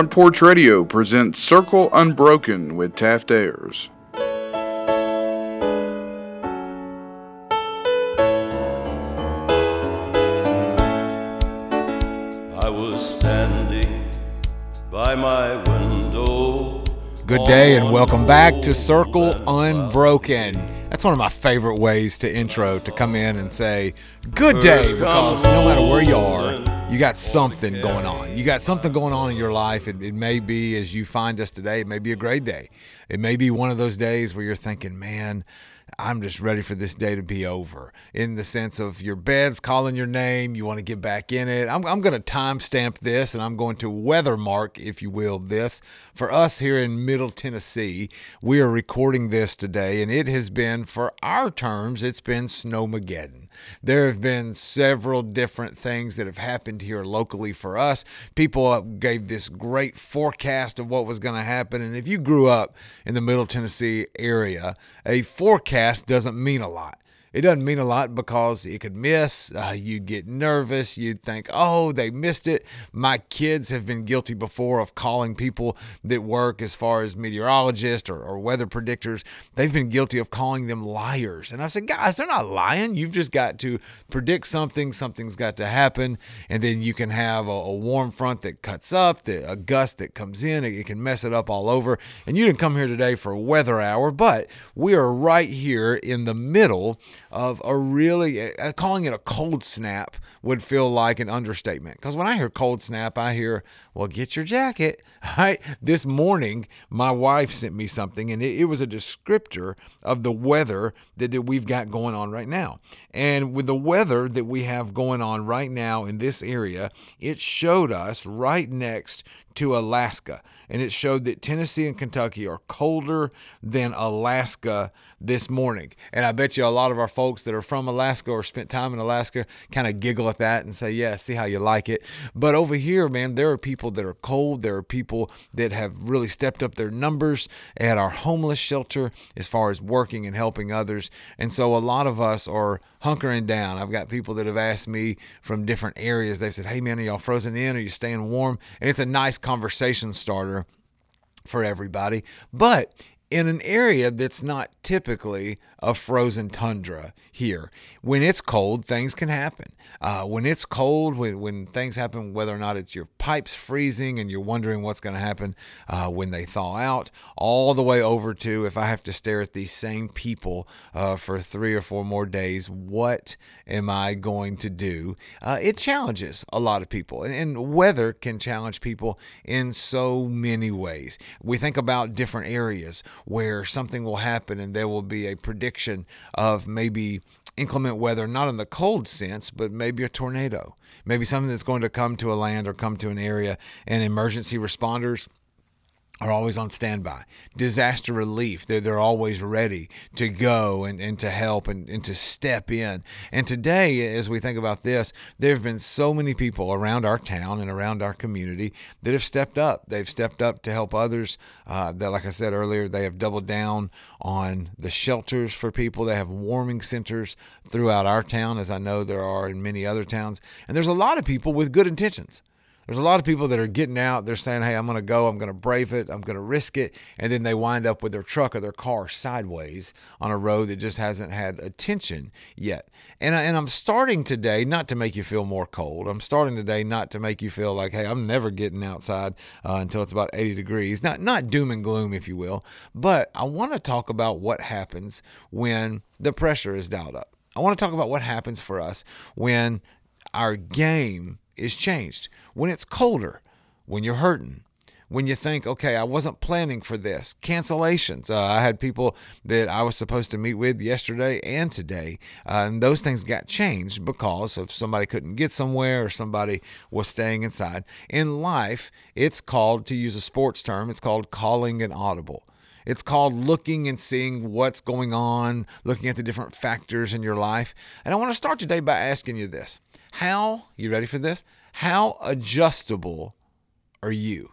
Front Porch Radio presents Circle Unbroken with Taft Ayers. I was standing by my window. Good day and welcome back to Circle Unbroken. That's one of my favorite ways to intro to come in and say good day because no matter where you are, you got something going on. You got something going on in your life. It, it may be as you find us today, it may be a great day. It may be one of those days where you're thinking, man, I'm just ready for this day to be over in the sense of your bed's calling your name. You want to get back in it. I'm, I'm going to timestamp this and I'm going to weather mark, if you will, this. For us here in Middle Tennessee, we are recording this today and it has been, for our terms, it's been Snowmageddon. There have been several different things that have happened here locally for us. People gave this great forecast of what was going to happen. And if you grew up in the Middle Tennessee area, a forecast doesn't mean a lot. It doesn't mean a lot because it could miss. Uh, you'd get nervous. You'd think, oh, they missed it. My kids have been guilty before of calling people that work as far as meteorologists or, or weather predictors. They've been guilty of calling them liars. And I said, guys, they're not lying. You've just got to predict something. Something's got to happen. And then you can have a, a warm front that cuts up, a gust that comes in. It, it can mess it up all over. And you didn't come here today for a weather hour, but we are right here in the middle of a really uh, calling it a cold snap would feel like an understatement. Because when i hear cold snap i hear well get your jacket. Right? This morning my wife sent me something and it, it was a descriptor of the weather that, that we've got going on right now. And with the weather that we have going on right now in this area it showed us right next to Alaska. And it showed that Tennessee and Kentucky are colder than Alaska this morning. And I bet you a lot of our folks that are from Alaska or spent time in Alaska kind of giggle at that and say, yeah, see how you like it. But over here, man, there are people that are cold. There are people that have really stepped up their numbers at our homeless shelter as far as working and helping others. And so a lot of us are hunkering down. I've got people that have asked me from different areas. They've said, hey, man, are y'all frozen in? Are you staying warm? And it's a nice conversation starter for everybody. But in an area that's not typically a frozen tundra here. When it's cold, things can happen. Uh, when it's cold, when, when things happen, whether or not it's your pipes freezing and you're wondering what's going to happen uh, when they thaw out, all the way over to if I have to stare at these same people uh, for three or four more days, what am I going to do? Uh, it challenges a lot of people, and, and weather can challenge people in so many ways. We think about different areas where something will happen and there will be a prediction of maybe inclement weather, not in the cold sense, but maybe a tornado, maybe something that's going to come to a land or come to an area, and emergency responders are always on standby. Disaster relief, they're, they're always ready to go and, and to help and, and to step in. And today, as we think about this, there have been so many people around our town and around our community that have stepped up. They've stepped up to help others. Uh, that, like I said earlier, they have doubled down on the shelters for people. They have warming centers throughout our town, as I know there are in many other towns. And there's a lot of people with good intentions. There's a lot of people that are getting out. They're saying, hey, I'm going to go. I'm going to brave it. I'm going to risk it. And then they wind up with their truck or their car sideways on a road that just hasn't had attention yet. And, I, and I'm starting today not to make you feel more cold. I'm starting today not to make you feel like, hey, I'm never getting outside uh, until it's about 80 degrees. Not, not doom and gloom, if you will. But I want to talk about what happens when the pressure is dialed up. I want to talk about what happens for us when our game is changed. When it's colder, when you're hurting, when you think, okay, I wasn't planning for this, cancellations. Uh, I had people that I was supposed to meet with yesterday and today, uh, and those things got changed because of somebody couldn't get somewhere or somebody was staying inside. In life, it's called, to use a sports term, it's called calling an audible. It's called looking and seeing what's going on, looking at the different factors in your life. And I want to start today by asking you this How, you ready for this? How adjustable are you?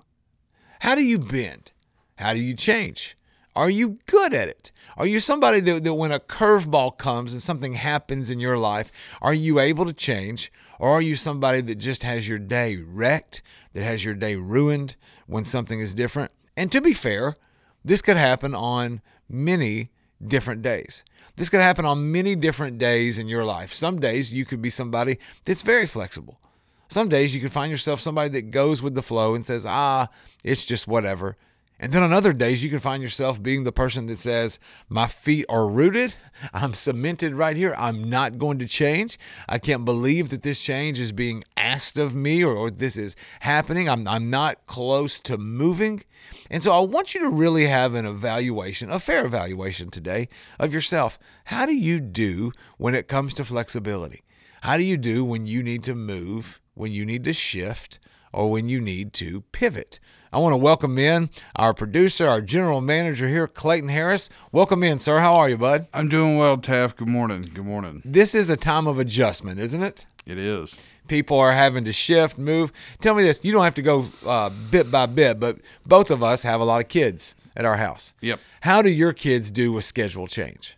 How do you bend? How do you change? Are you good at it? Are you somebody that, that when a curveball comes and something happens in your life, are you able to change? Or are you somebody that just has your day wrecked, that has your day ruined when something is different? And to be fair, this could happen on many different days. This could happen on many different days in your life. Some days you could be somebody that's very flexible. Some days you could find yourself somebody that goes with the flow and says, ah, it's just whatever. And then on other days, you can find yourself being the person that says, My feet are rooted. I'm cemented right here. I'm not going to change. I can't believe that this change is being asked of me or, or, this is happening. I'm, I'm not close to moving. And so I want you to really have an evaluation, a fair evaluation today of yourself. How do you do when it comes to flexibility? How do you do when you need to move, when you need to shift, or when you need to pivot? I want to welcome in our producer, our general manager here, Clayton Harris. Welcome in, sir. How are you, bud? I'm doing well, Taft. Good morning. Good morning. This is a time of adjustment, isn't it? It is. People are having to shift, move. Tell me this: you don't have to go uh, bit by bit, but both of us have a lot of kids at our house. Yep. How do your kids do with schedule change?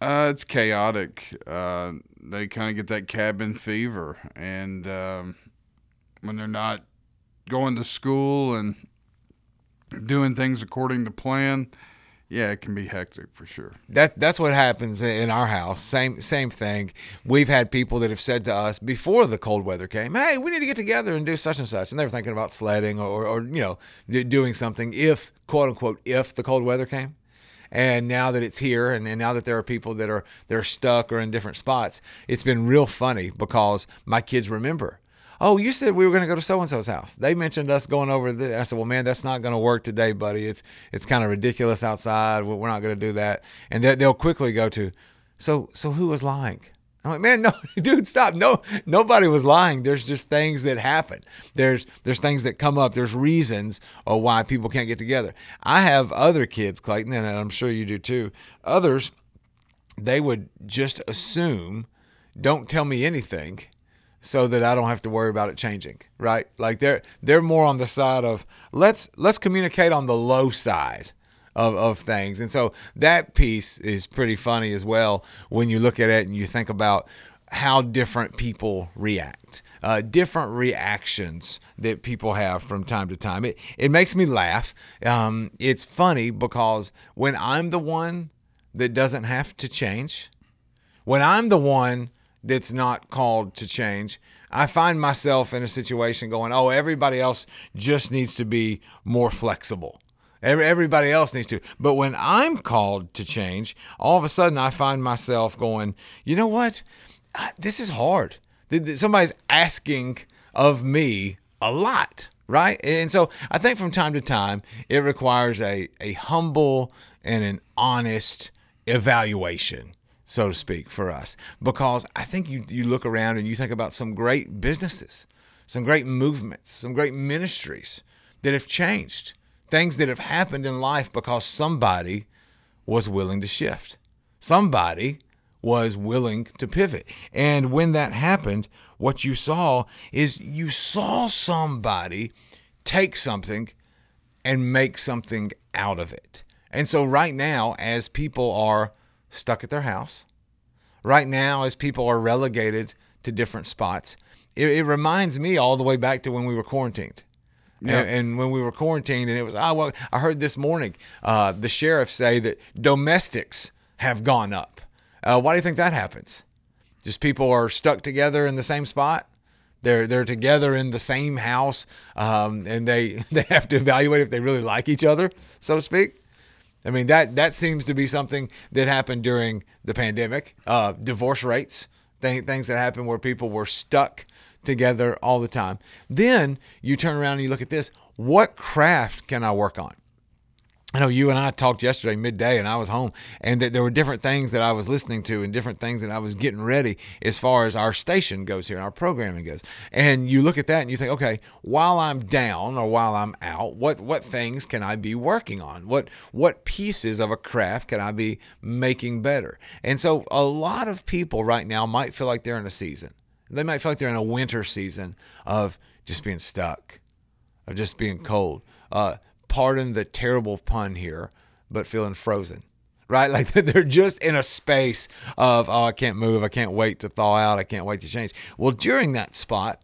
Uh, it's chaotic. Uh, they kind of get that cabin fever, and um, when they're not going to school and doing things according to plan, yeah, it can be hectic for sure. That that's what happens in our house. Same same thing. We've had people that have said to us before the cold weather came, "Hey, we need to get together and do such and such," and they were thinking about sledding or, or you know doing something if quote unquote if the cold weather came. And now that it's here, and, and now that there are people that are they're stuck or in different spots, it's been real funny because my kids remember oh, you said we were going to go to so and so's house. They mentioned us going over there. I said, well, man, that's not going to work today, buddy. It's it's kind of ridiculous outside. We're not going to do that. And they'll quickly go to, so so who was lying? I'm like, man, no, dude, stop. No, nobody was lying. There's just things that happen. There's there's things that come up. There's reasons of why people can't get together. I have other kids, Clayton, and I'm sure you do too. Others, they would just assume, don't tell me anything so that I don't have to worry about it changing, right? Like they're they're more on the side of let's let's communicate on the low side of, of things. And so that piece is pretty funny as well when you look at it and you think about how different people react. Uh, different reactions that people have from time to time. It, it makes me laugh. Um, it's funny because when I'm the one that doesn't have to change, when I'm the one that's not called to change, I find myself in a situation going, oh, everybody else just needs to be more flexible. Everybody else needs to. But when I'm called to change, all of a sudden I find myself going, you know what? This is hard. Somebody's asking of me a lot, right? And so I think from time to time, it requires a, a humble and an honest evaluation so to speak, for us. Because I think you, you look around and you think about some great businesses, some great movements, some great ministries that have changed, things that have happened in life because somebody was willing to shift. Somebody was willing to pivot. And when that happened, what you saw is you saw somebody take something and make something out of it. And so, right now, as people are stuck at their house. Right now, as people are relegated to different spots, it, it reminds me all the way back to when we were quarantined. Yep. And, and, when we were quarantined, and it was, oh, well, I heard this morning uh, the sheriff say that domestics have gone up. Uh, why do you think that happens? Just people are stuck together in the same spot. They're they're together in the same house, um, and they they have to evaluate if they really like each other, so to speak. I mean that that seems to be something that happened during the pandemic. Uh, divorce rates, th- things that happened where people were stuck together all the time. Then you turn around and you look at this. What craft can I work on? I know you and I talked yesterday midday, and I was home, and that there were different things that I was listening to, and different things that I was getting ready as far as our station goes here, and our programming goes. And you look at that and you think, okay, while I'm down or while I'm out, what what things can I be working on? What what pieces of a craft can I be making better? And so a lot of people right now might feel like they're in a season. They might feel like they're in a winter season of just being stuck, of just being cold. Uh, pardon the terrible pun here, but feeling frozen. Right? Like they're just in a space of, oh, I can't move. I can't wait to thaw out. I can't wait to change. Well, during that spot,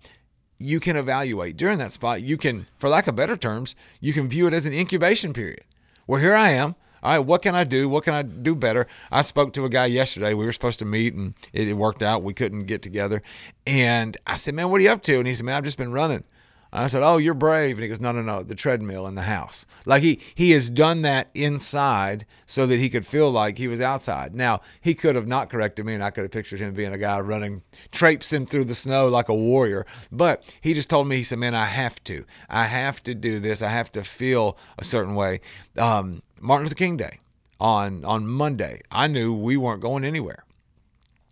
you can evaluate. During that spot, you can, for lack of better terms, you can view it as an incubation period. Well, here I am. All right, what can I do? What can I do better? I spoke to a guy yesterday. We were supposed to meet and it, it worked out. We couldn't get together. And I said, Man, what are you up to? And he said, Man, I've just been running. I said, "Oh, you're brave." And he goes, "No, no, no, the treadmill in the house." Like he he has done that inside so that he could feel like he was outside. Now he could have not corrected me, and I could have pictured him being a guy running, traipsing through the snow like a warrior. But he just told me, he said, "Man, I have to, I have to do this. I have to feel a certain way." Um, Martin Luther King Day on on Monday, I knew we weren't going anywhere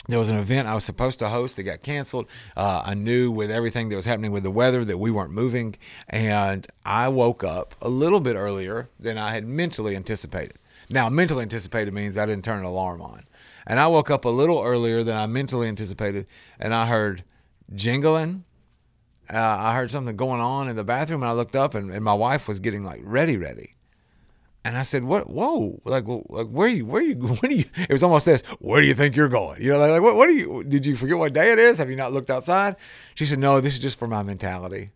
there was an event I was supposed to host that got canceled. Uh, I knew with everything that was happening with the weather that we weren't moving, and I woke up a little bit earlier than I had mentally anticipated. Now, mentally anticipated means I didn't turn an alarm on, and I woke up a little earlier than I mentally anticipated, and I heard jingling. Uh, I heard something going on in the bathroom, and I looked up, and, and my wife was getting like ready, ready. And I said, "What? Whoa! Like, like where are you? Where are you? What are you?" It was almost this. Where do you think you're going? You know, like, what? What are you? Did you forget what day it is? Have you not looked outside? She said, "No, this is just for my mentality.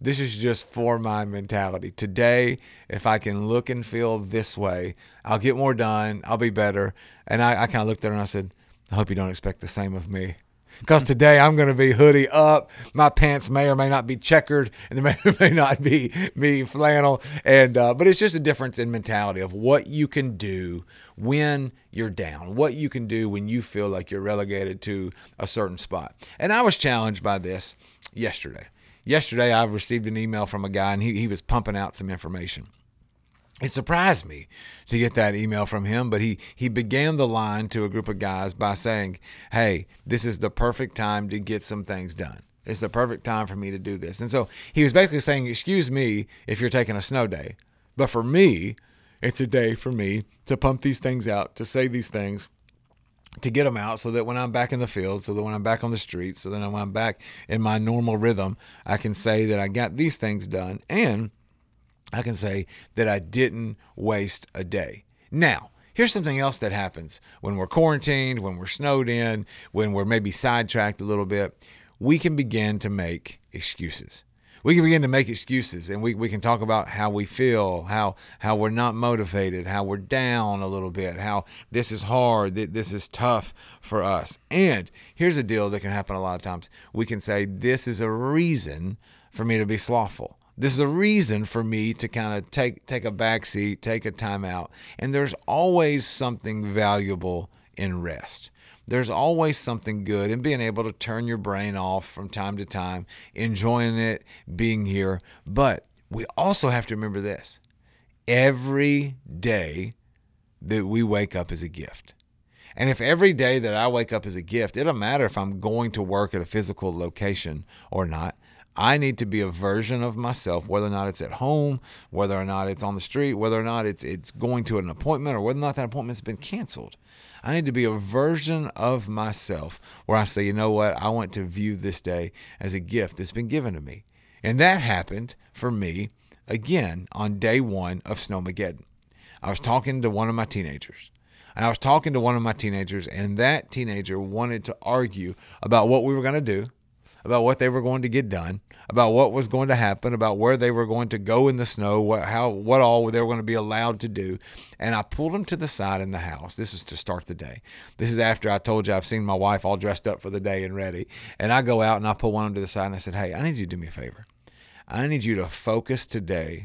This is just for my mentality. Today, if I can look and feel this way, I'll get more done. I'll be better." And I, I kind of looked at her and I said, "I hope you don't expect the same of me." Because today I'm going to be hoodie up. My pants may or may not be checkered, and they may or may not be be flannel. And uh, but it's just a difference in mentality of what you can do when you're down, what you can do when you feel like you're relegated to a certain spot. And I was challenged by this yesterday. Yesterday, I received an email from a guy, and he, he was pumping out some information it surprised me to get that email from him, but he he began the line to a group of guys by saying, "Hey, this is the perfect time to get some things done. It's the perfect time for me to do this." And so he was basically saying, "Excuse me if you're taking a snow day, but for me, it's a day for me to pump these things out, to say these things." to get them out so that when I'm back in the field, so that when I'm back on the street, so that when I'm back in my normal rhythm, I can say that I got these things done and I can say that I didn't waste a day. Now, here's something else that happens when we're quarantined, when we're snowed in, when we're maybe sidetracked a little bit. We can begin to make excuses. We can begin to make excuses and we, we can talk about how we feel, how how we're not motivated, how we're down a little bit, how this is hard, that this is tough for us. And here's a deal that can happen a lot of times. We can say this is a reason for me to be slothful this is a reason for me to kind of take take a back seat, take a timeout. And there's always something valuable in rest. There's always something good in being able to turn your brain off from time to time, enjoying it, being here. But we also have to remember this every day that we wake up is a gift. And if every day that I wake up is a gift, it doesn't matter if I'm going to work at a physical location or not. I need to be a version of myself, whether or not it's at home, whether or not it's on the street, whether or not it's it's going to an appointment, or whether or not that appointment's been canceled. I need to be a version of myself where I say, you know what, I want to view this day as a gift that's been given to me. And that happened for me again on day one of Snowmageddon. I was talking to one of my teenagers. And I was talking to one of my teenagers, and that teenager wanted to argue about what we were going to do about what they were going to get done, about what was going to happen, about where they were going to go in the snow, what how what all they were going to be allowed to do. And I pulled them to the side in the house. This is to start the day. This is after I told you I've seen my wife all dressed up for the day and ready. And I go out and I pull one of them to the side and I said, "Hey, I need you to do me a favor. I need you to focus today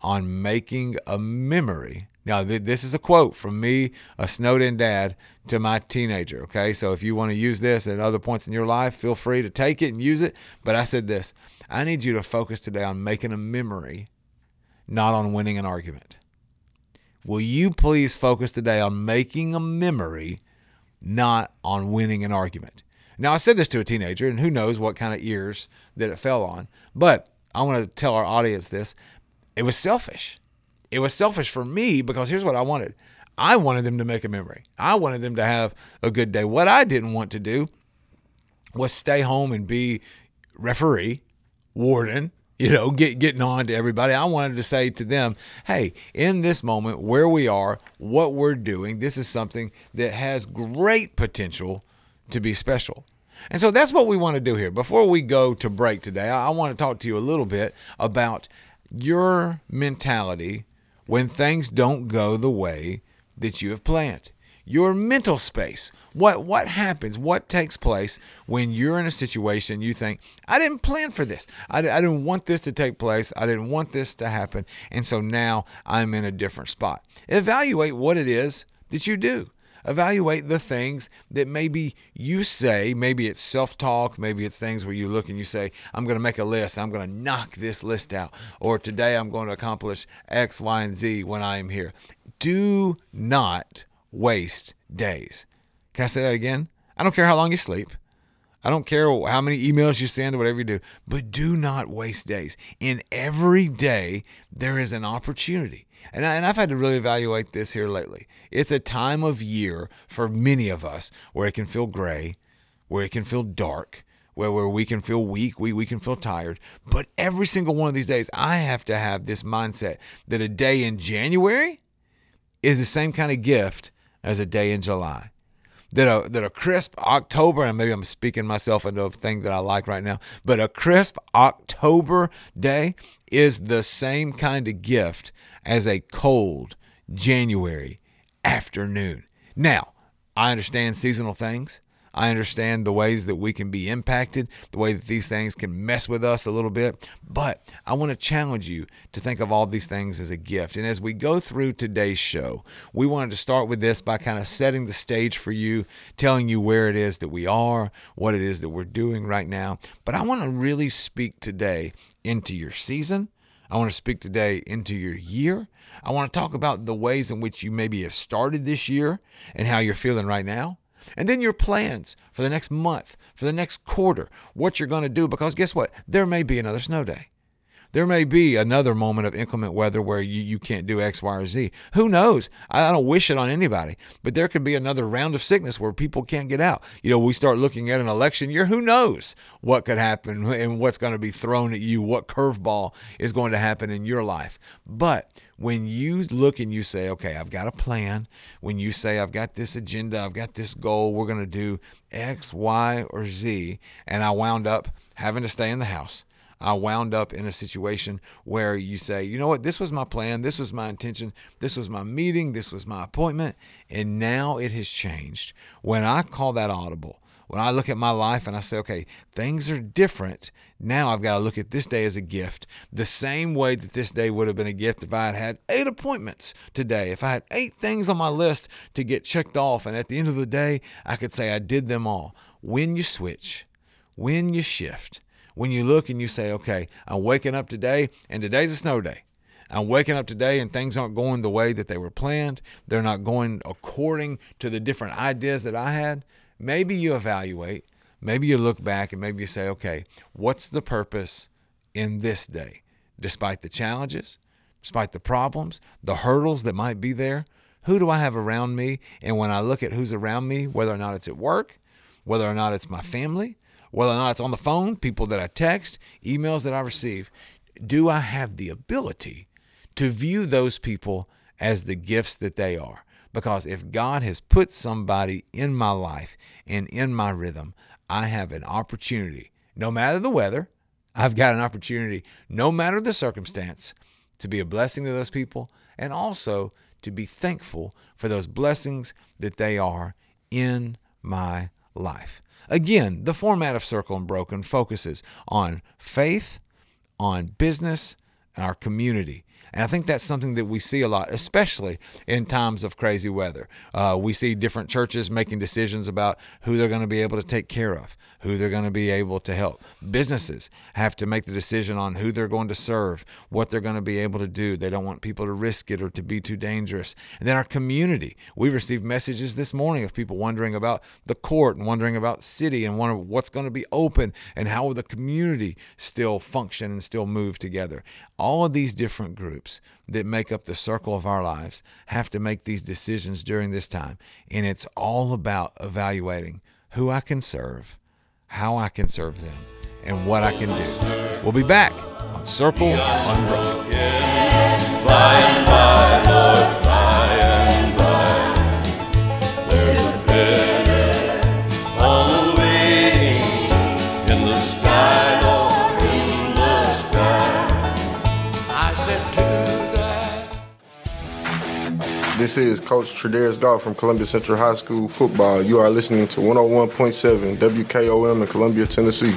on making a memory now, th- this is a quote from me, a Snowden dad, to my teenager. Okay. So if you want to use this at other points in your life, feel free to take it and use it. But I said this I need you to focus today on making a memory, not on winning an argument. Will you please focus today on making a memory, not on winning an argument? Now, I said this to a teenager, and who knows what kind of ears that it fell on, but I want to tell our audience this. It was selfish it was selfish for me because here's what I wanted. I wanted them to make a memory. I wanted them to have a good day. What I didn't want to do was stay home and be referee, warden, you know, get, getting on to everybody. I wanted to say to them, hey, in this moment, where we are, what we're doing, this is something that has great potential to be special. And so that's what we want to do here. Before we go to break today, I, I want to talk to you a little bit about your mentality when things don't go the way that you have planned your mental space. What what happens? What takes place when you're in a situation you think I didn't plan for this. I, I didn't want this to take place. I didn't want this to happen, and so now I'm in a different spot. Evaluate what it is that you do. Evaluate the things that maybe you say, maybe it's self talk, maybe it's things where you look and you say, I'm going to make a list, I'm going to knock this list out, or today I'm going to accomplish X, Y, and Z when I am here. Do not waste days. Can I say that again? I don't care how long you sleep. I don't care how many emails you send or whatever you do, but do not waste days. In every day, there is an opportunity. And, I, and I've had to really evaluate this here lately. It's a time of year for many of us where it can feel gray, where it can feel dark, where, where we can feel weak, we, we can feel tired. But every single one of these days, I have to have this mindset that a day in January is the same kind of gift as a day in July. That a, that a crisp October, and maybe I'm speaking myself into a thing that I like right now, but a crisp October day is the same kind of gift as a cold January afternoon. Now, I understand seasonal things. I understand the ways that we can be impacted, the way that these things can mess with us a little bit. But I want to challenge you to think of all these things as a gift. And as we go through today's show, we wanted to start with this by kind of setting the stage for you, telling you where it is that we are, what it is that we're doing right now. But I want to really speak today into your season. I want to speak today into your year. I want to talk about the ways in which you maybe have started this year and how you're feeling right now. And then your plans for the next month, for the next quarter, what you're going to do. Because guess what? There may be another snow day. There may be another moment of inclement weather where you, you can't do X, Y, or Z. Who knows? I don't wish it on anybody, but there could be another round of sickness where people can't get out. You know, we start looking at an election year. Who knows what could happen and what's going to be thrown at you, what curveball is going to happen in your life. But when you look and you say, okay, I've got a plan, when you say, I've got this agenda, I've got this goal, we're going to do X, Y, or Z, and I wound up having to stay in the house. I wound up in a situation where you say, you know what, this was my plan, this was my intention, this was my meeting, this was my appointment, and now it has changed. When I call that audible, when I look at my life and I say, okay, things are different, now I've got to look at this day as a gift. The same way that this day would have been a gift if I had had eight appointments today, if I had eight things on my list to get checked off, and at the end of the day, I could say I did them all. When you switch, when you shift, when you look and you say, okay, I'm waking up today, and today's a snow day. I'm waking up today and things aren't going the way that they were planned. They're not going according to the different ideas that I had maybe you evaluate, maybe you look back and maybe you say, okay, what's the purpose in this day? Despite the challenges, despite the problems, the hurdles that might be there, who do I have around me? And when I look at who's around me, whether or not it's at work, whether or not it's my family, whether or not it's on the phone, people that I text, emails that I receive, do I have the ability to view those people as the gifts that they are? Because if God has put somebody in my life and in my rhythm, I have an opportunity, no matter the weather, I've got an opportunity, no matter the circumstance, to be a blessing to those people and also to be thankful for those blessings that they are in my life. Again, the format of Circle Unbroken focuses on faith, on business, and our community. And I think that's something that we see a lot, especially in times of crazy weather. Uh, we see different churches making decisions about who they're going to be able to take care of, who they're going to be able to help. Businesses have to make the decision on who they're going to serve, what they're going to be able to do. They don't want people to risk it or to be too dangerous. And then our community. We received messages this morning of people wondering about the court and wondering about city and wondering what's going to be open and how will the community still function and still move together. All of these different groups that make up the circle of our lives have to make these decisions during this time. And it's all about evaluating who I can serve how I can serve them, and what I can do. We'll be back on Circle Unbroken. This is Coach Tredaris Goff from Columbia Central High School football. You are listening to 101.7 WKOM in Columbia, Tennessee.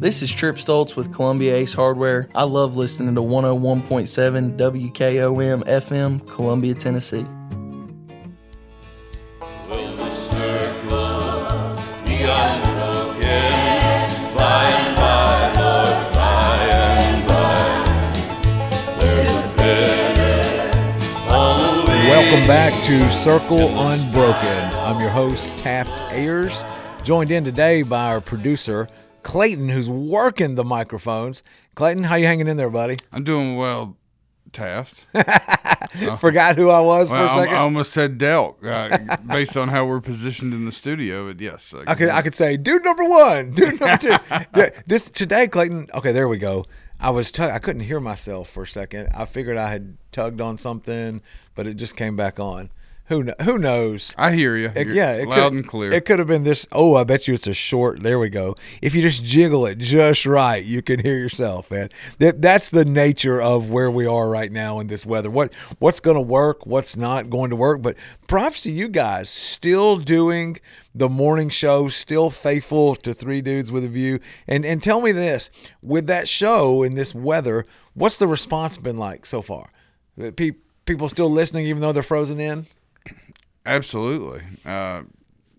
This is Trip Stoltz with Columbia Ace Hardware. I love listening to 101.7 WKOM FM, Columbia, Tennessee. Will the circle be unbroken? By and by, Lord, by and by, there's a better always. Welcome back to Circle Unbroken. I'm your host, Taft Ayers, joined in today by our producer, Clayton, who's working the microphones. Clayton, how you hanging in there, buddy? I'm doing well, Taft. Forgot who I was Well, for a second. I almost said Delk, uh, based on how we're positioned in the studio. But yes, I could I could say dude number one, dude number two. This today, Clayton. Okay, there we go. I was tug- I couldn't hear myself for a second. I figured I had tugged on something, but it just came back on. Who kn- who knows? I hear you. It- yeah, it loud could- and clear. It could have been this. Oh, I bet you it's a short. There we go. If you just jiggle it just right, you can hear yourself, man. That that's the nature of where we are right now in this weather. What what's going to work? What's not going to work? But props to you guys, still doing the morning show, still faithful to Three Dudes with a View. And and tell me this: with that show in this weather, what's the response been like so far? Pe- People still listening, even though they're frozen in. Absolutely. Uh,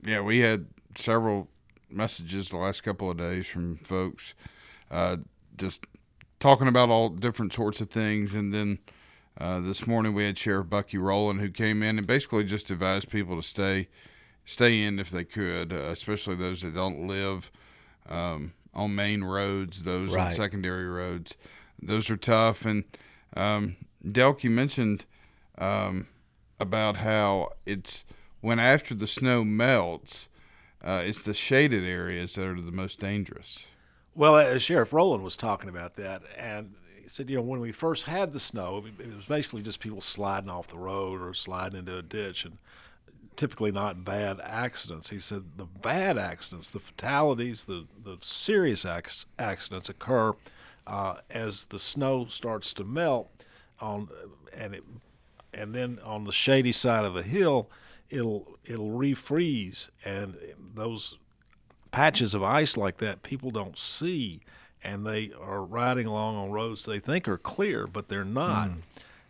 yeah, we had several messages the last couple of days from folks uh, just talking about all different sorts of things. And then uh, this morning we had Sheriff Bucky Rowland who came in and basically just advised people to stay stay in if they could, uh, especially those that don't live um, on main roads, those on secondary roads. Those are tough. And um, Delk, you mentioned um, about how it's when after the snow melts, uh, it's the shaded areas that are the most dangerous. Well, uh, Sheriff Rowland was talking about that, and he said, you know, when we first had the snow, it was basically just people sliding off the road or sliding into a ditch, and typically not bad accidents. He said the bad accidents, the fatalities, the the serious ac- accidents occur uh, as the snow starts to melt on, and it, and then on the shady side of a hill, it'll it'll refreeze, and those patches of ice like that people don't see and they are riding along on roads they think are clear but they're not. Mm.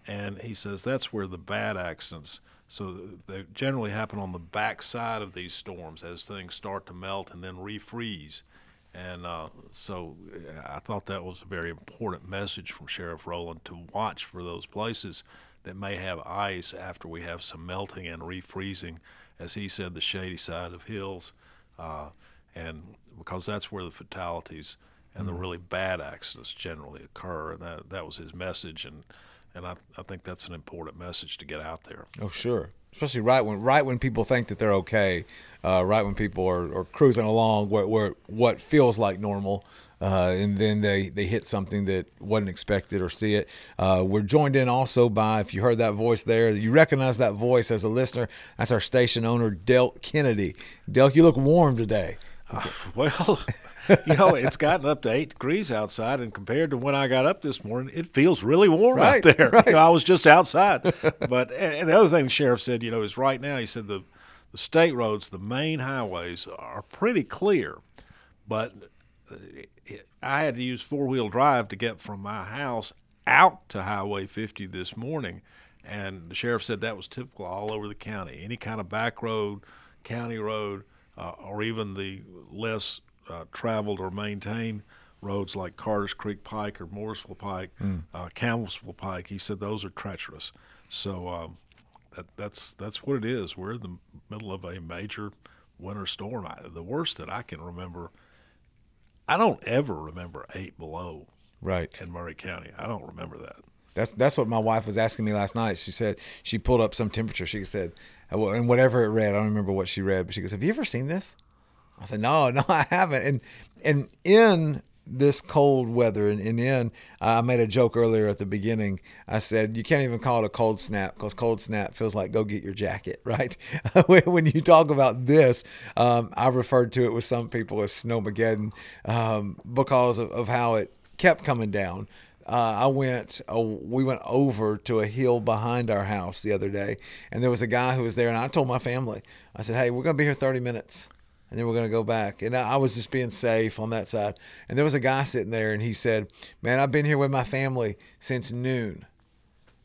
And he says that's where the bad accidents so they generally happen on the back side of these storms as things start to melt and then refreeze and uh, so I thought that was a very important message from Sheriff Rowland to watch for those places that may have ice after we have some melting and refreezing, as he said, the shady side of hills, uh, and because that's where the fatalities and the Mhm. really bad accidents generally occur, and that that was his message, and and I, I think that's an important message to get out there. Oh, sure. Especially right when right when people think that they're okay, uh, right when people are, are cruising along where, where what feels like normal, uh, and then they, they hit something that wasn't expected or see it. Uh, we're joined in also by, if you heard that voice there, you recognize that voice as a listener. That's our station owner, Delk Kennedy. Delk, you look warm today. Well, you know, it's gotten up to eight degrees outside, and compared to when I got up this morning, it feels really warm Right, out there. right. You know, I was just outside. but and, the other thing the sheriff said, you know, is right now he said the the state roads, the main highways, are pretty clear, but uh, I had to use four wheel drive to get from my house out to Highway 50 this morning. And the sheriff said that was typical all over the county. Any kind of back road, county road, uh, or even the less uh, traveled or maintained roads like Carter's Creek Pike or Mooresville Pike, Mm. uh, Campbellsville Pike. He said those are treacherous. So um, that, that's that's what it is. We're in the middle of a major winter storm. I, the worst that I can remember. I don't ever remember eight below Right. in Maury County. I don't remember that. That's that's what my wife was asking me last night. She said she pulled up some temperature. She said, and whatever it read, I don't remember what she read, but she goes, "Have you ever seen this?" I said, no, no, I haven't. And and in this cold weather and, and in I made a joke earlier at the beginning. I said you can't even call it a cold snap because cold snap feels like go get your jacket, right? when you talk about this, um, I referred to it with some people as snowmageddon um, because of, of how it kept coming down. Uh, I went, uh, we went over to a hill behind our house the other day, and there was a guy who was there, and I told my family, I said, "Hey, we're gonna be here 30 minutes." And then we're going to go back. And I was just being safe on that side. And there was a guy sitting there, and he said, Man, I've been here with my family since noon.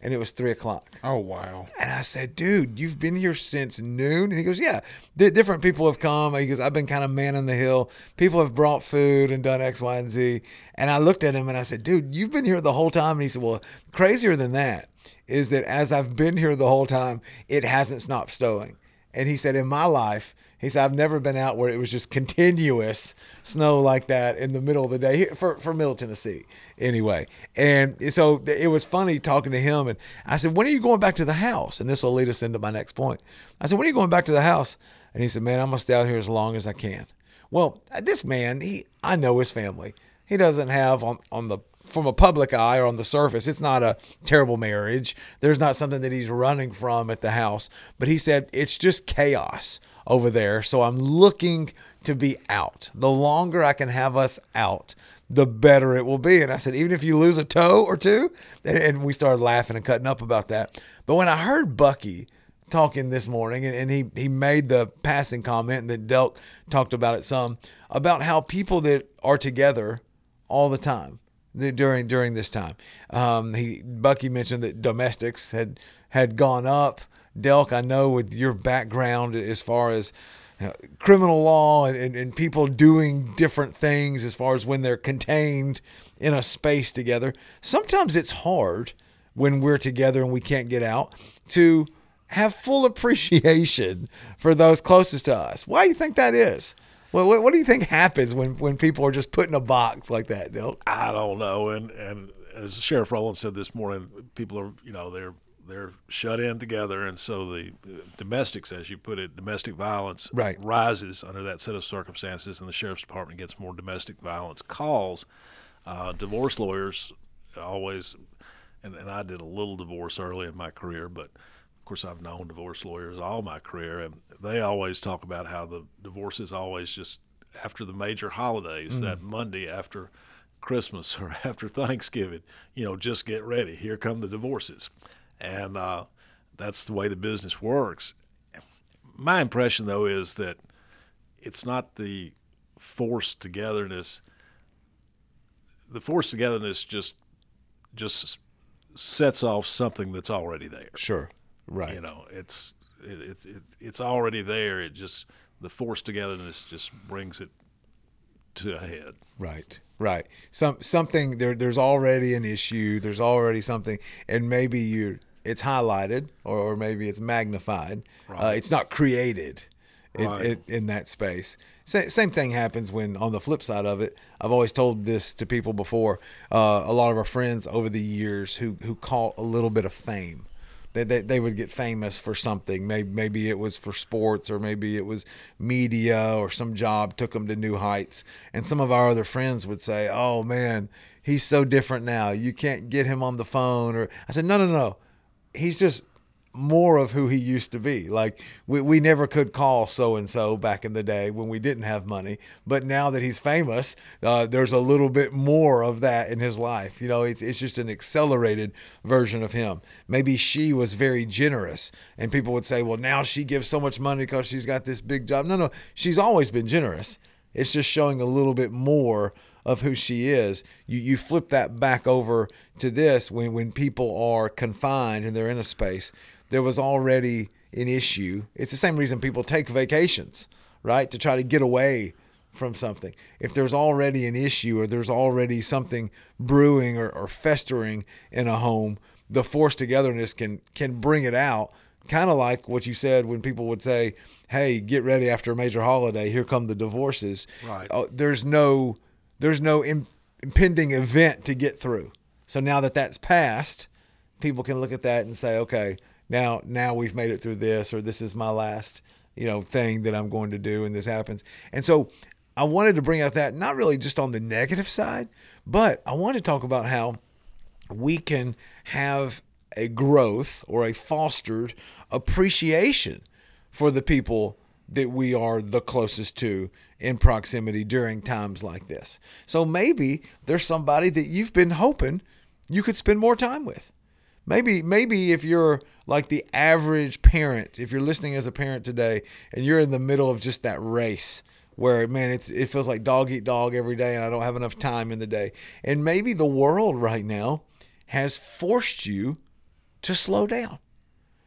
And it was three o'clock. Oh, wow. And I said, Dude, you've been here since noon? And he goes, Yeah. D- different people have come. He goes, I've been kind of manning the hill. People have brought food and done X, Y, and Z. And I looked at him and I said, Dude, you've been here the whole time. And he said, Well, crazier than that is that as I've been here the whole time, it hasn't stopped snowing. And he said, In my life, he said, I've never been out where it was just continuous snow like that in the middle of the day for, for Middle Tennessee, anyway. And so it was funny talking to him. And I said, When are you going back to the house? And this will lead us into my next point. I said, When are you going back to the house? And he said, Man, I'm going to stay out here as long as I can. Well, uh, this man, he I know his family. He doesn't have on, on the from a public eye or on the surface, it's not a terrible marriage. There's not something that he's running from at the house. But he said it's just chaos over there. So I'm looking to be out. The longer I can have us out, the better it will be. And I said, even if you lose a toe or two, and we started laughing and cutting up about that. But when I heard Bucky talking this morning, and he, he made the passing comment that Delk talked about it some about how people that are together all the time during during this time. Um, he Bucky mentioned that domestics had had gone up. Delk, I know with your background as far as you know, criminal law and, and, and people doing different things as far as when they're contained in a space together. Sometimes it's hard when we're together and we can't get out to have full appreciation for those closest to us. Why do you think that is? Well, what, what do you think happens when, when people are just put in a box like that, Dill? I don't know. And and as Sheriff Rowland said this morning, people are you know they're they're shut in together, and so the domestics, as you put it, domestic violence right. rises under that set of circumstances, and the sheriff's department gets more domestic violence calls. Uh, divorce lawyers always, and, and I did a little divorce early in my career, but of course I've known divorce lawyers all my career, and they always talk about how the divorce is always just after the major holidays, mm. that Monday after Christmas or after Thanksgiving. You know, just get ready. Here come the divorces and uh, that's the way the business works. My impression, though, is that it's not the forced togetherness. The forced togetherness just just sets off something that's already there. Sure, right. You know, it's it, it, it it's already there. It just the forced togetherness just brings it to a head. Right. Right. Some something there. There's already an issue. There's already something, and maybe you it's highlighted or, or maybe it's magnified. Right. Uh, it's not created right. in, in, in, that space. Sa- same thing happens when on the flip side of it. I've always told this to people before. Uh, a lot of our friends over the years who who caught a little bit of fame. They, they, they would get famous for something. Maybe, maybe it was for sports, or maybe it was media, or some job took them to new heights. And some of our other friends would say, "Oh man, he's so different now. You can't get him on the phone." Or I said, "No, no, no he's just more of who he used to be. Like we, we never could call so and so back in the day when we didn't have money, but now that he's famous, uh, there's a little bit more of that in his life. You know, it's it's just an accelerated version of him. Maybe she was very generous, and people would say, well, now she gives so much money because she's got this big job. No, no, she's always been generous. It's just showing a little bit more of who she is. You you flip that back over to this when when people are confined and they're in a space. There was already an issue. It's the same reason people take vacations, right? To try to get away from something. If there's already an issue or there's already something brewing or, or festering in a home, the forced togetherness can can bring it out. Kind of like what you said when people would say, "Hey, get ready after a major holiday. Here come the divorces." Right. Uh, there's no there's no Im- impending event to get through. So now that that's passed, people can look at that and say, okay, now now we've made it through this, or this is my last you know, thing that I'm going to do and this happens. And so I wanted to bring out that not really just on the negative side, but I want to talk about how we can have a growth or a fostered appreciation for the people that we are the closest to in proximity during times like this. So maybe there's somebody that you've been hoping you could spend more time with. Maybe maybe if you're like the average parent, if you're listening as a parent today and you're in the middle of just that race where man it's it feels like dog eat dog every day and I don't have enough time in the day. And maybe the world right now has forced you to slow down.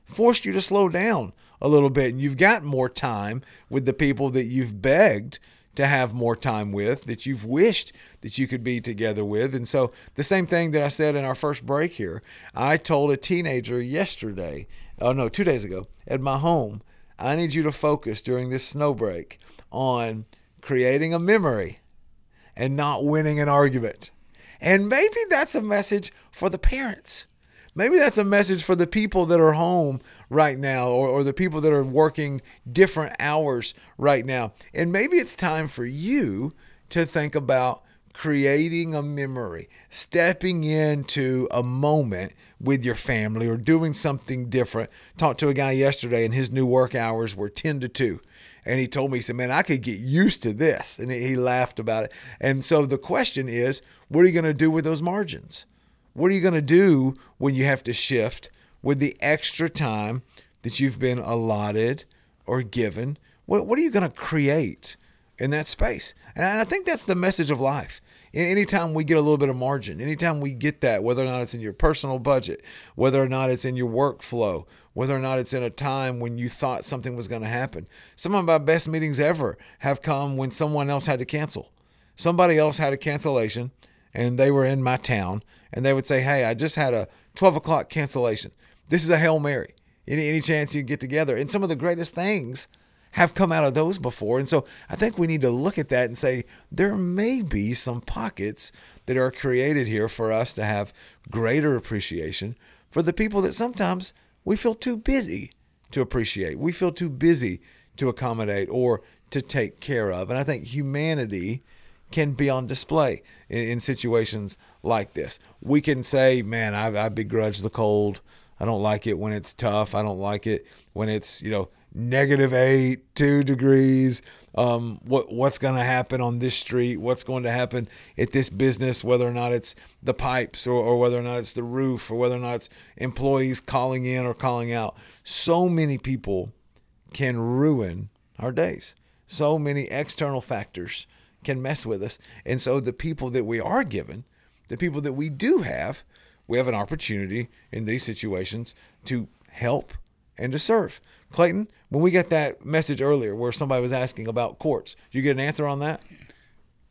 Forced you to slow down a little bit and you've got more time with the people that you've begged to have more time with that you've wished that you could be together with. And so, the same thing that I said in our first break here, I told a teenager yesterday, oh no, two days ago, at my home, I need you to focus during this snow break on creating a memory and not winning an argument. And maybe that's a message for the parents. Maybe that's a message for the people that are home right now or, or the people that are working different hours right now. And maybe it's time for you to think about creating a memory, stepping into a moment with your family or doing something different. Talked to a guy yesterday and his new work hours were 10 to 2 and he told me he said man i could get used to this and he laughed about it and so the question is what are you going to do with those margins what are you going to do when you have to shift with the extra time that you've been allotted or given what, what are you going to create in that space and i think that's the message of life anytime we get a little bit of margin anytime we get that whether or not it's in your personal budget whether or not it's in your workflow whether or not it's in a time when you thought something was going to happen. Some of my best meetings ever have come when someone else had to cancel. Somebody else had a cancellation and they were in my town and they would say, Hey, I just had a 12 o'clock cancellation. This is a Hail Mary. Any, any chance you get together? And some of the greatest things have come out of those before. And so I think we need to look at that and say there may be some pockets that are created here for us to have greater appreciation for the people that sometimes we feel too busy to appreciate. We feel too busy to accommodate or to take care of. And I think humanity can be on display in, in situations like this. We can say, man, I, I begrudge the cold. I don't like it when it's tough. I don't like it when it's, you know, negative eight, two degrees. Um, what what's going to happen on this street? What's going to happen at this business? Whether or not it's the pipes, or, or whether or not it's the roof, or whether or not it's employees calling in or calling out. So many people can ruin our days. So many external factors can mess with us, and so the people that we are given, the people that we do have, we have an opportunity in these situations to help and to serve. Clayton, when we got that message earlier where somebody was asking about courts, did you get an answer on that?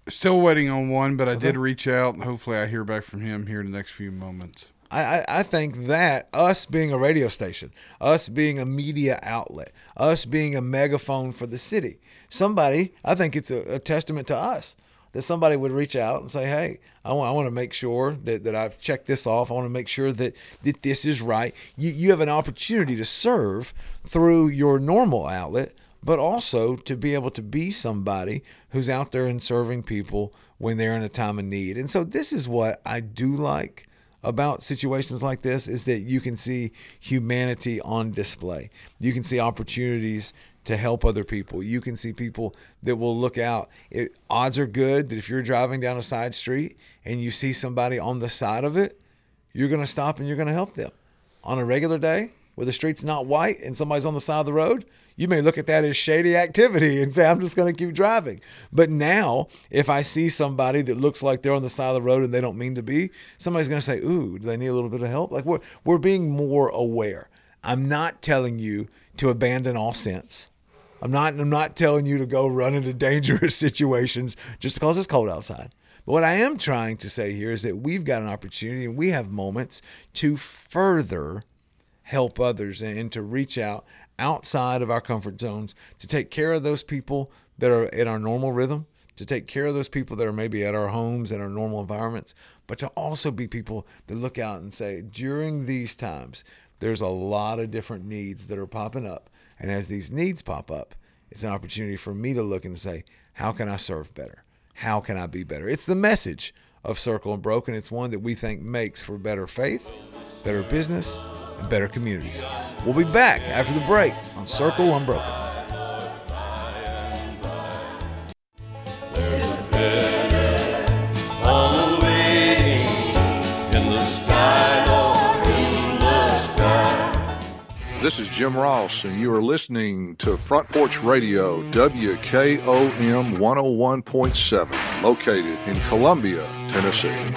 Still waiting on one, but I okay. did reach out. and Hopefully, I hear back from him here in the next few moments. I, I think that us being a radio station, us being a media outlet, us being a megaphone for the city, somebody, I think it's a, a testament to us that somebody would reach out and say, hey, I want, I want to make sure that, that I've checked this off. I want to make sure that, that this is right. You, you have an opportunity to serve through your normal outlet, but also to be able to be somebody who's out there and serving people when they're in a time of need. And so this is what I do like about situations like this is that you can see humanity on display. You can see opportunities to help other people. You can see people that will look out. It, odds are good that if you're driving down a side street and you see somebody on the side of it, you're going to stop and you're going to help them. On a regular day where the street's not white and somebody's on the side of the road, you may look at that as shady activity and say, I'm just going to keep driving. But now, if I see somebody that looks like they're on the side of the road and they don't mean to be, somebody's going to say, Ooh, do they need a little bit of help? Like we're, we're being more aware. I'm not telling you to abandon all sense. I'm not I'm not telling you to go run into dangerous situations just because it's cold outside. But what I am trying to say here is that we've got an opportunity and we have moments to further help others and to reach out outside of our comfort zones to take care of those people that are in our normal rhythm, to take care of those people that are maybe at our homes and our normal environments, but to also be people that look out and say, during these times, there's a lot of different needs that are popping up. And as these needs pop up, it's an opportunity for me to look and say, how can I serve better? How can I be better? It's the message of Circle Unbroken. It's one that we think makes for better faith, better business, and better communities. We'll be back after the break on Circle Unbroken. This is Jim Ross, and you are listening to Front Porch Radio, WKOM 101.7, located in Columbia, Tennessee.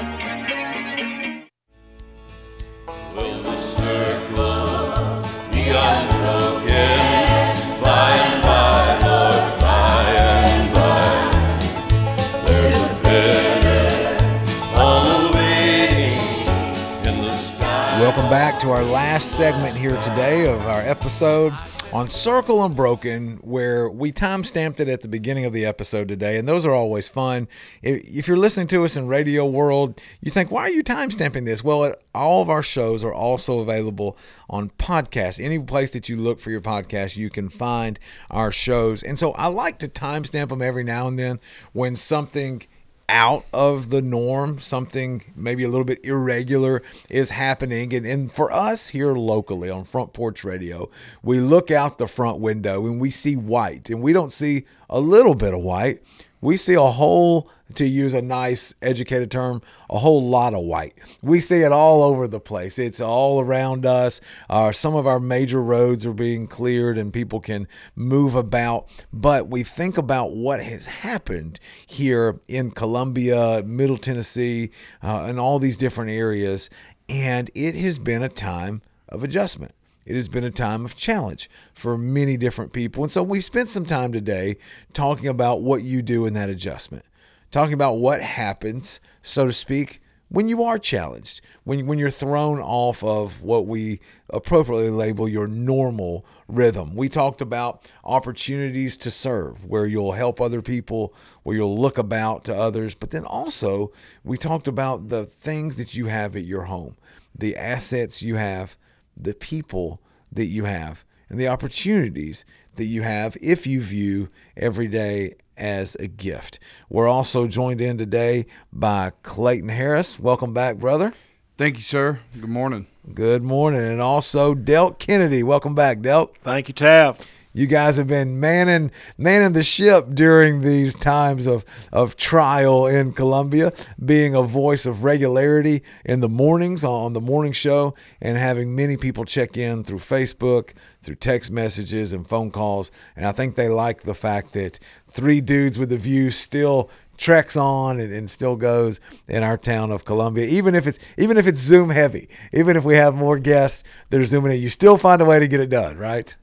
Last segment here today of our episode on Circle Unbroken, where we time stamped it at the beginning of the episode today, and those are always fun. If you're listening to us in radio world, you think, why are you time stamping this? Well, all of our shows are also available on podcast. Any place that you look for your podcast, you can find our shows. And so I like to timestamp them every now and then when something out of the norm, something maybe a little bit irregular is happening. And, and for us here locally on Front Porch Radio, we look out the front window and we see white, and we don't see a little bit of white. We see a whole, to use a nice educated term, a whole lot of white. We see it all over the place. It's all around us. Uh, some of our major roads are being cleared and people can move about. But we think about what has happened here in Columbia, Middle Tennessee, uh, and all these different areas. And it has been a time of adjustment. It has been a time of challenge for many different people. And so we spent some time today talking about what you do in that adjustment, talking about what happens, so to speak, when you are challenged, when, when you're thrown off of what we appropriately label your normal rhythm. We talked about opportunities to serve, where you'll help other people, where you'll look about to others. But then also, we talked about the things that you have at your home, the assets you have the people that you have and the opportunities that you have if you view every day as a gift. We're also joined in today by Clayton Harris. Welcome back, brother. Thank you, sir. Good morning. Good morning. And also Delk Kennedy. Welcome back, Delk. Thank you, Taft. You guys have been manning manning the ship during these times of, of trial in Columbia, being a voice of regularity in the mornings on the morning show, and having many people check in through Facebook, through text messages and phone calls. And I think they like the fact that three dudes with a view still treks on and, and, still goes in our town of Columbia. Even if it's even if it's Zoom heavy, even if we have more guests that are zooming in, you still find a way to get it done, right?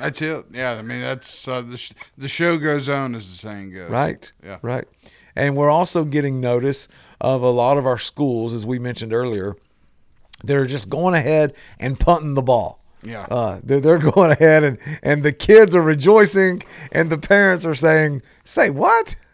That's it. Yeah, I mean that's uh, the sh- the show goes on, as the saying goes. Right. Yeah. Right. And we're also getting notice of a lot of our schools, as we mentioned earlier, they're just going ahead and punting the ball. Yeah. Uh, they're, they're going ahead and, and the kids are rejoicing and the parents are saying, say what?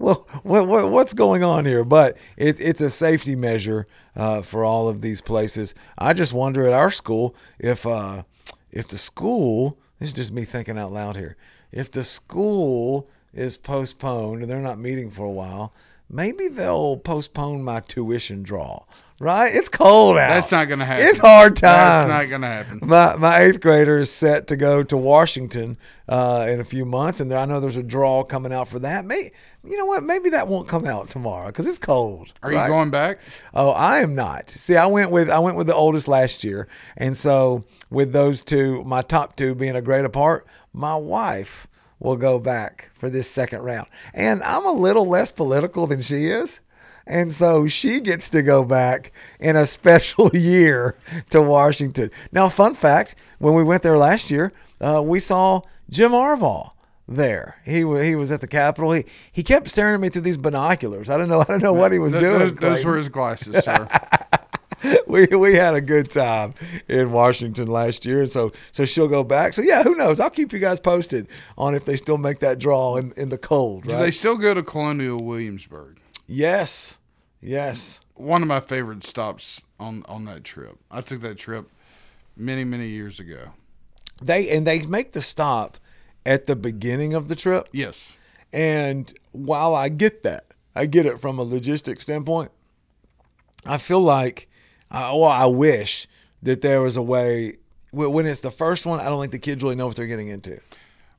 Well, what, what, what's going on here? But it, it's a safety measure uh, for all of these places. I just wonder at our school if uh, if the school this is just me thinking out loud here. If the school is postponed and they're not meeting for a while, maybe they'll postpone my tuition draw. Right? It's cold out. That's not going to happen. It's hard times. That's not going to happen. My my eighth grader is set to go to Washington uh, in a few months, and there, I know there's a draw coming out for that. May you know what? Maybe that won't come out tomorrow because it's cold. Are right? you going back? Oh, I am not. See, I went with I went with the oldest last year, and so with those two, my top two being a grade apart, my wife will go back for this second round. And I'm a little less political than she is. And so she gets to go back in a special year to Washington. Now, fun fact when we went there last year, uh, we saw Jim Arval there. He he was at the Capitol. He he kept staring at me through these binoculars. I don't know. I don't know what he was Th- doing. Those, those were his glasses, sir. we we had a good time in Washington last year, and so so she'll go back. So yeah, who knows? I'll keep you guys posted on if they still make that draw in, in the cold. Do they still go to Colonial Williamsburg? Yes, yes. One of my favorite stops on on that trip. I took that trip many many years ago. They and they make the stop at the beginning of the trip. Yes. And while I get that, I get it from a logistic standpoint. I feel like, uh, well, I wish that there was a way. When it's the first one, I don't think the kids really know what they're getting into.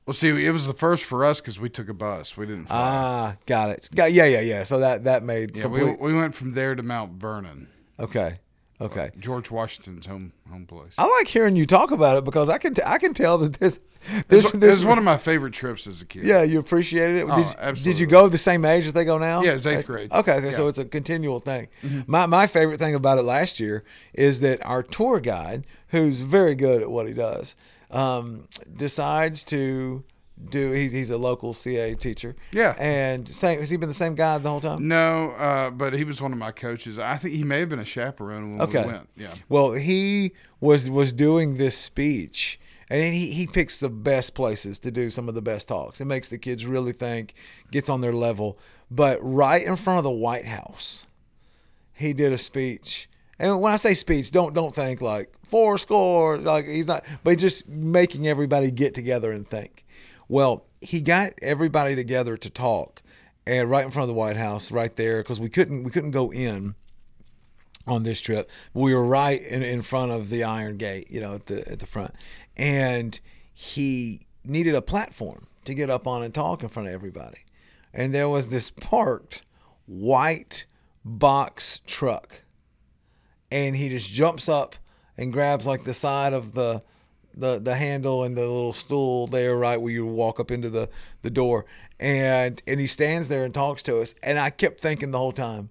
Well, see, it was the first for us because we took a bus. We didn't. Fly. Ah, got it. Got, yeah, yeah, yeah. So that that made yeah, complete. we, we went from there to Mount Vernon. okay, okay. George Washington's home home place. I like hearing you talk about it because I can t- I can tell that this this This, this is one of my favorite trips as a kid. Yeah, you appreciated it. Oh, did, you- did you go the same age that they go now? Yeah, it's eighth grade. Okay, okay, so it's a continual thing. Mhm. My my favorite thing about it last year is that our tour guide, who's very good at what he does, um, decides to do. He's, he's a local CA teacher. Yeah. and same. Has he been the same guy the whole time? No, uh, but he was one of my coaches. I think he may have been a chaperone when Okay. we went. Yeah. Well, he was was doing this speech, and he he picks the best places to do some of the best talks. It makes the kids really think, gets on their level. But right in front of the White House, he did a speech. And when I say speech, don't don't think like four score, like he's not, but just making everybody get together and think. Well, he got everybody together to talk, and right in front of the White House, right there, because we couldn't we couldn't go in on this trip. We were right in, in front of the Iron Gate, you know, at the at the front, and he needed a platform to get up on and talk in front of everybody. And there was this parked white box truck, and he just jumps up and grabs like the side of the the the handle and the little stool there right where you walk up into the the door. And and he stands there and talks to us. And I kept thinking the whole time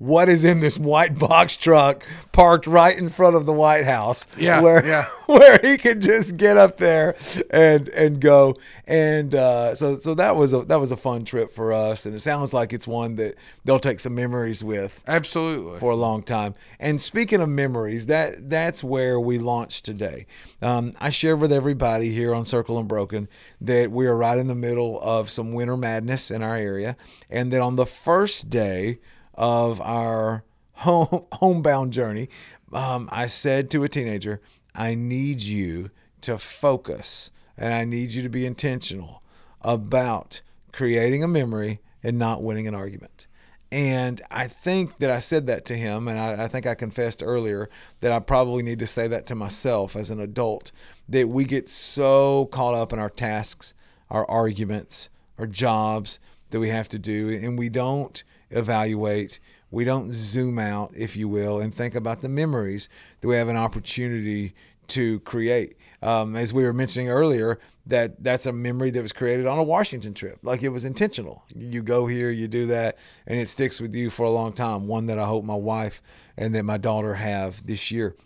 what is in this white box truck parked right in front of the White House Yeah, where yeah. where he could just get up there and and go and uh, so so that was a that was a fun trip for us and it sounds like it's one that they'll take some memories with Absolutely. for a long time. And speaking of memories, that that's where we launched today. Um, I shared with everybody here on Circle Unbroken that we are right in the middle of some winter madness in our area, and that on the first day of our home homebound journey, um, I said to a teenager, "I need you to focus, and I need you to be intentional about creating a memory and not winning an argument." And I think that I said that to him, and I, I think I confessed earlier that I probably need to say that to myself as an adult that we get so caught up in our tasks, our arguments, our jobs that we have to do, and we don't evaluate, we don't zoom out, if you will, and think about the memories that we have an opportunity to create. Um, as we were mentioning earlier, that that's a memory that was created on a Washington trip. Like it was intentional. You go here, you do that, and it sticks with you for a long time. One that I hope my wife and that my daughter have this year.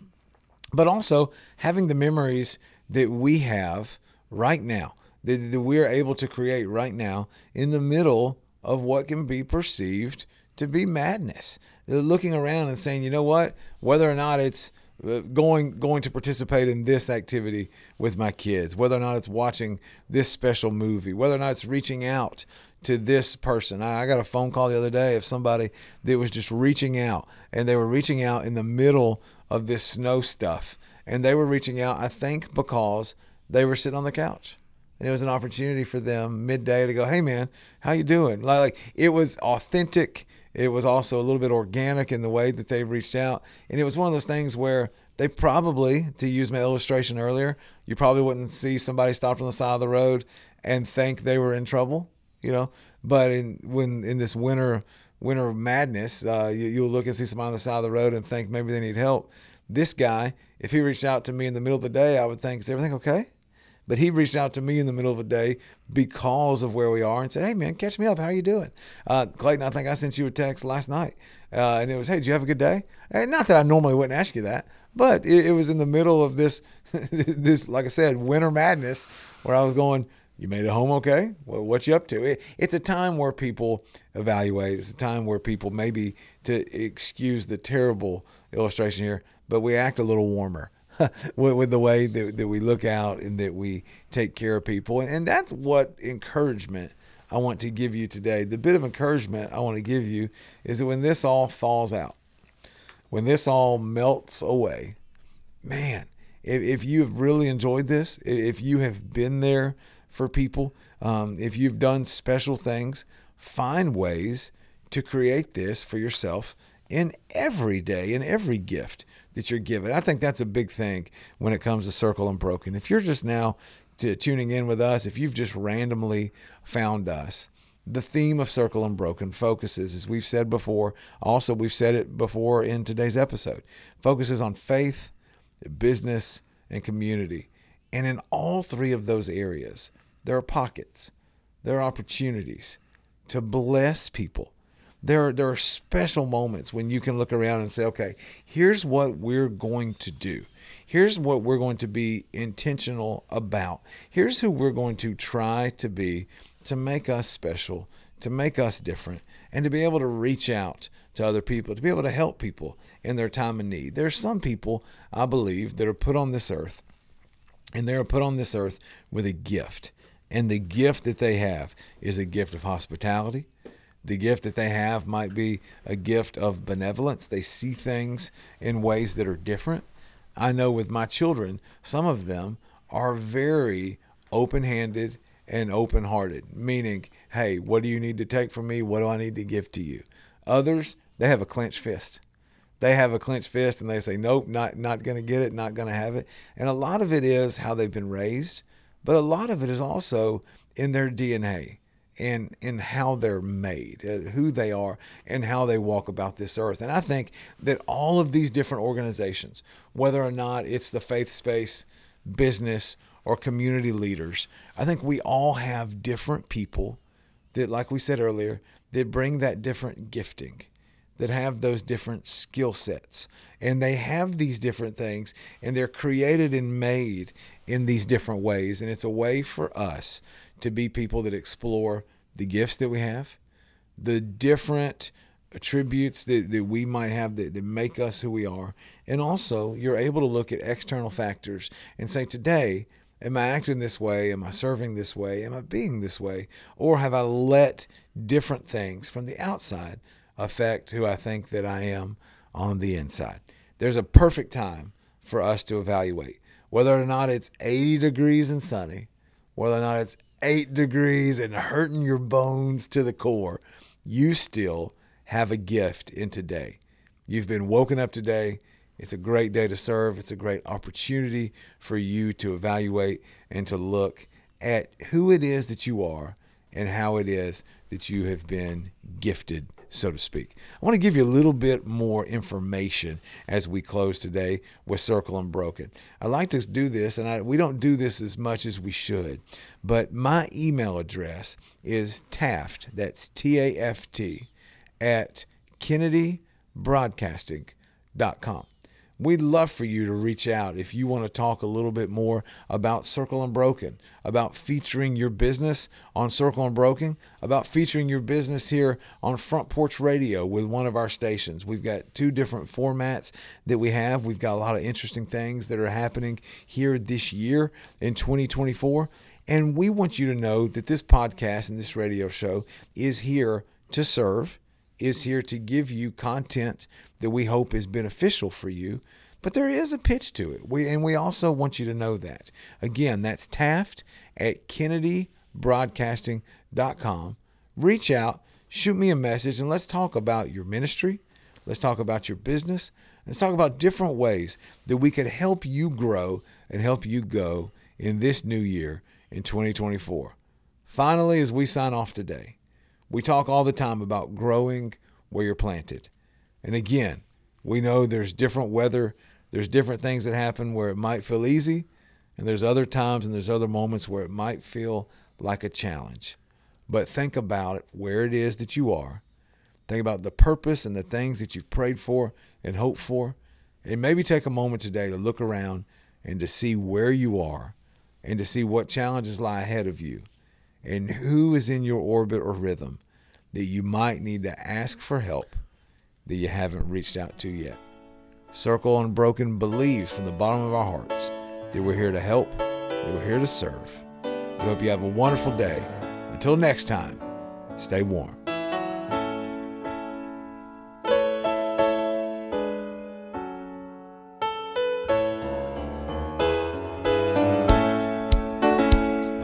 But also having the memories that we have right now, that, that we're able to create right now in the middle of what can be perceived to be madness. They're looking around and saying, you know what, whether or not it's uh, going going to participate in this activity with my kids, whether or not it's watching this special movie, whether or not it's reaching out to this person. I, I got a phone call the other day of somebody that was just reaching out, and they were reaching out in the middle of this snow stuff, and they were reaching out, I think, because they were sitting on the couch and it was an opportunity for them midday to go, "Hey, man, how you doing?" Like, it was authentic. It was also a little bit organic in the way that they reached out, and it was one of those things where they probably, to use my illustration earlier, you probably wouldn't see somebody stopped on the side of the road and think they were in trouble, you know. But in when in this winter winter of madness, uh, you, you'll look and see somebody on the side of the road and think maybe they need help. This guy, if he reached out to me in the middle of the day, I would think, "Is everything okay?" But he reached out to me in the middle of the day because of where we are and said, "Hey man, catch me up. How you doing?" Uh, Clayton, I think I sent you a text last night, uh, and it was, "Hey, did you have a good day?" And not that I normally wouldn't ask you that, but it, it was in the middle of this, this like I said, winter madness, where I was going. You made it home okay? Well, what you up to? It, it's a time where people evaluate. It's a time where people maybe to excuse the terrible illustration here, but we act a little warmer with, with the way that, that we look out and that we take care of people. And that's what encouragement I want to give you today. The bit of encouragement I want to give you is that when this all falls out, when this all melts away, man, if, if you've really enjoyed this, if you have been there for people, um, if you've done special things, find ways to create this for yourself in every day, in every gift that you're given. I think that's a big thing when it comes to Circle Unbroken. If you're just now to tuning in with us, if you've just randomly found us, the theme of Circle Unbroken focuses, as we've said before, also we've said it before in today's episode, focuses on faith, business, and community. And in all three of those areas, there are pockets, there are opportunities to bless people. There are, there are special moments when you can look around and say, okay, here's what we're going to do. Here's what we're going to be intentional about. Here's who we're going to try to be to make us special, to make us different, and to be able to reach out to other people, to be able to help people in their time of need. There's some people, I believe, that are put on this earth, and they're put on this earth with a gift. And the gift that they have is a gift of hospitality. The gift that they have might be a gift of benevolence. They see things in ways that are different. I know with my children, some of them are very open handed and open hearted, meaning, hey, what do you need to take from me? What do I need to give to you? Others, they have a clenched fist. They have a clenched fist and they say, nope, not, not going to get it, not going to have it. And a lot of it is how they've been raised, but a lot of it is also in their DNA and in how they're made, uh, who they are, and how they walk about this earth. And I think that all of these different organizations, whether or not it's the faith space, business, or community leaders, I think we all have different people that, like we said earlier, that bring that different gifting, that have those different skill sets. And they have these different things, and they're created and made in these different ways. And it's a way for us to be people that explore the gifts that we have, the different attributes that, that we might have that, that make us who we are. And also, you're able to look at external factors and say, today, Am I acting this way? Am I serving this way? Am I being this way? Or have I let different things from the outside affect who I think that I am on the inside? There's a perfect time for us to evaluate whether or not it's 80 degrees and sunny, whether or not it's 8 degrees and hurting your bones to the core. You still have a gift in today. You've been woken up today it's a great day to serve. It's a great opportunity for you to evaluate and to look at who it is that you are and how it is that you have been gifted, so to speak. I want to give you a little bit more information as we close today with Circle Unbroken. I like to do this, and I, we don't do this as much as we should, but my email address is Taft, that's T A F T, at KennedyBroadcasting.com. We'd love for you to reach out if you want to talk a little bit more about Circle Unbroken, about featuring your business on Circle Unbroken, about featuring your business here on Front Porch Radio with one of our stations. We've got two different formats that we have. We've got a lot of interesting things that are happening here this year in 2024. And we want you to know that this podcast and this radio show is here to serve is here to give you content that we hope is beneficial for you. But there is a pitch to it. We, and we also want you to know that. Again, that's Taft at KennedyBroadcasting.com. Reach out, shoot me a message, and let's talk about your ministry. Let's talk about your business. Let's talk about different ways that we could help you grow and help you go in this new year in 2024. Finally, as we sign off today, we talk all the time about growing where you're planted. And again, we know there's different weather, there's different things that happen where it might feel easy, and there's other times and there's other moments where it might feel like a challenge. But think about it, where it is that you are. Think about the purpose and the things that you've prayed for and hoped for. And maybe take a moment today to look around and to see where you are and to see what challenges lie ahead of you and who is in your orbit or rhythm that you might need to ask for help that you haven't reached out to yet. Circle Unbroken believes from the bottom of our hearts that we're here to help, that we're here to serve. We hope you have a wonderful day. Until next time, stay warm.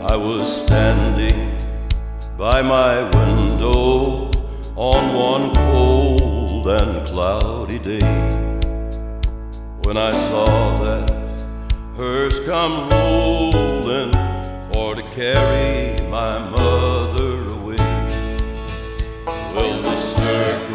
I was standing by my window on one cold and cloudy day when I saw that hers come rolling for to carry my mother away. Will the circus?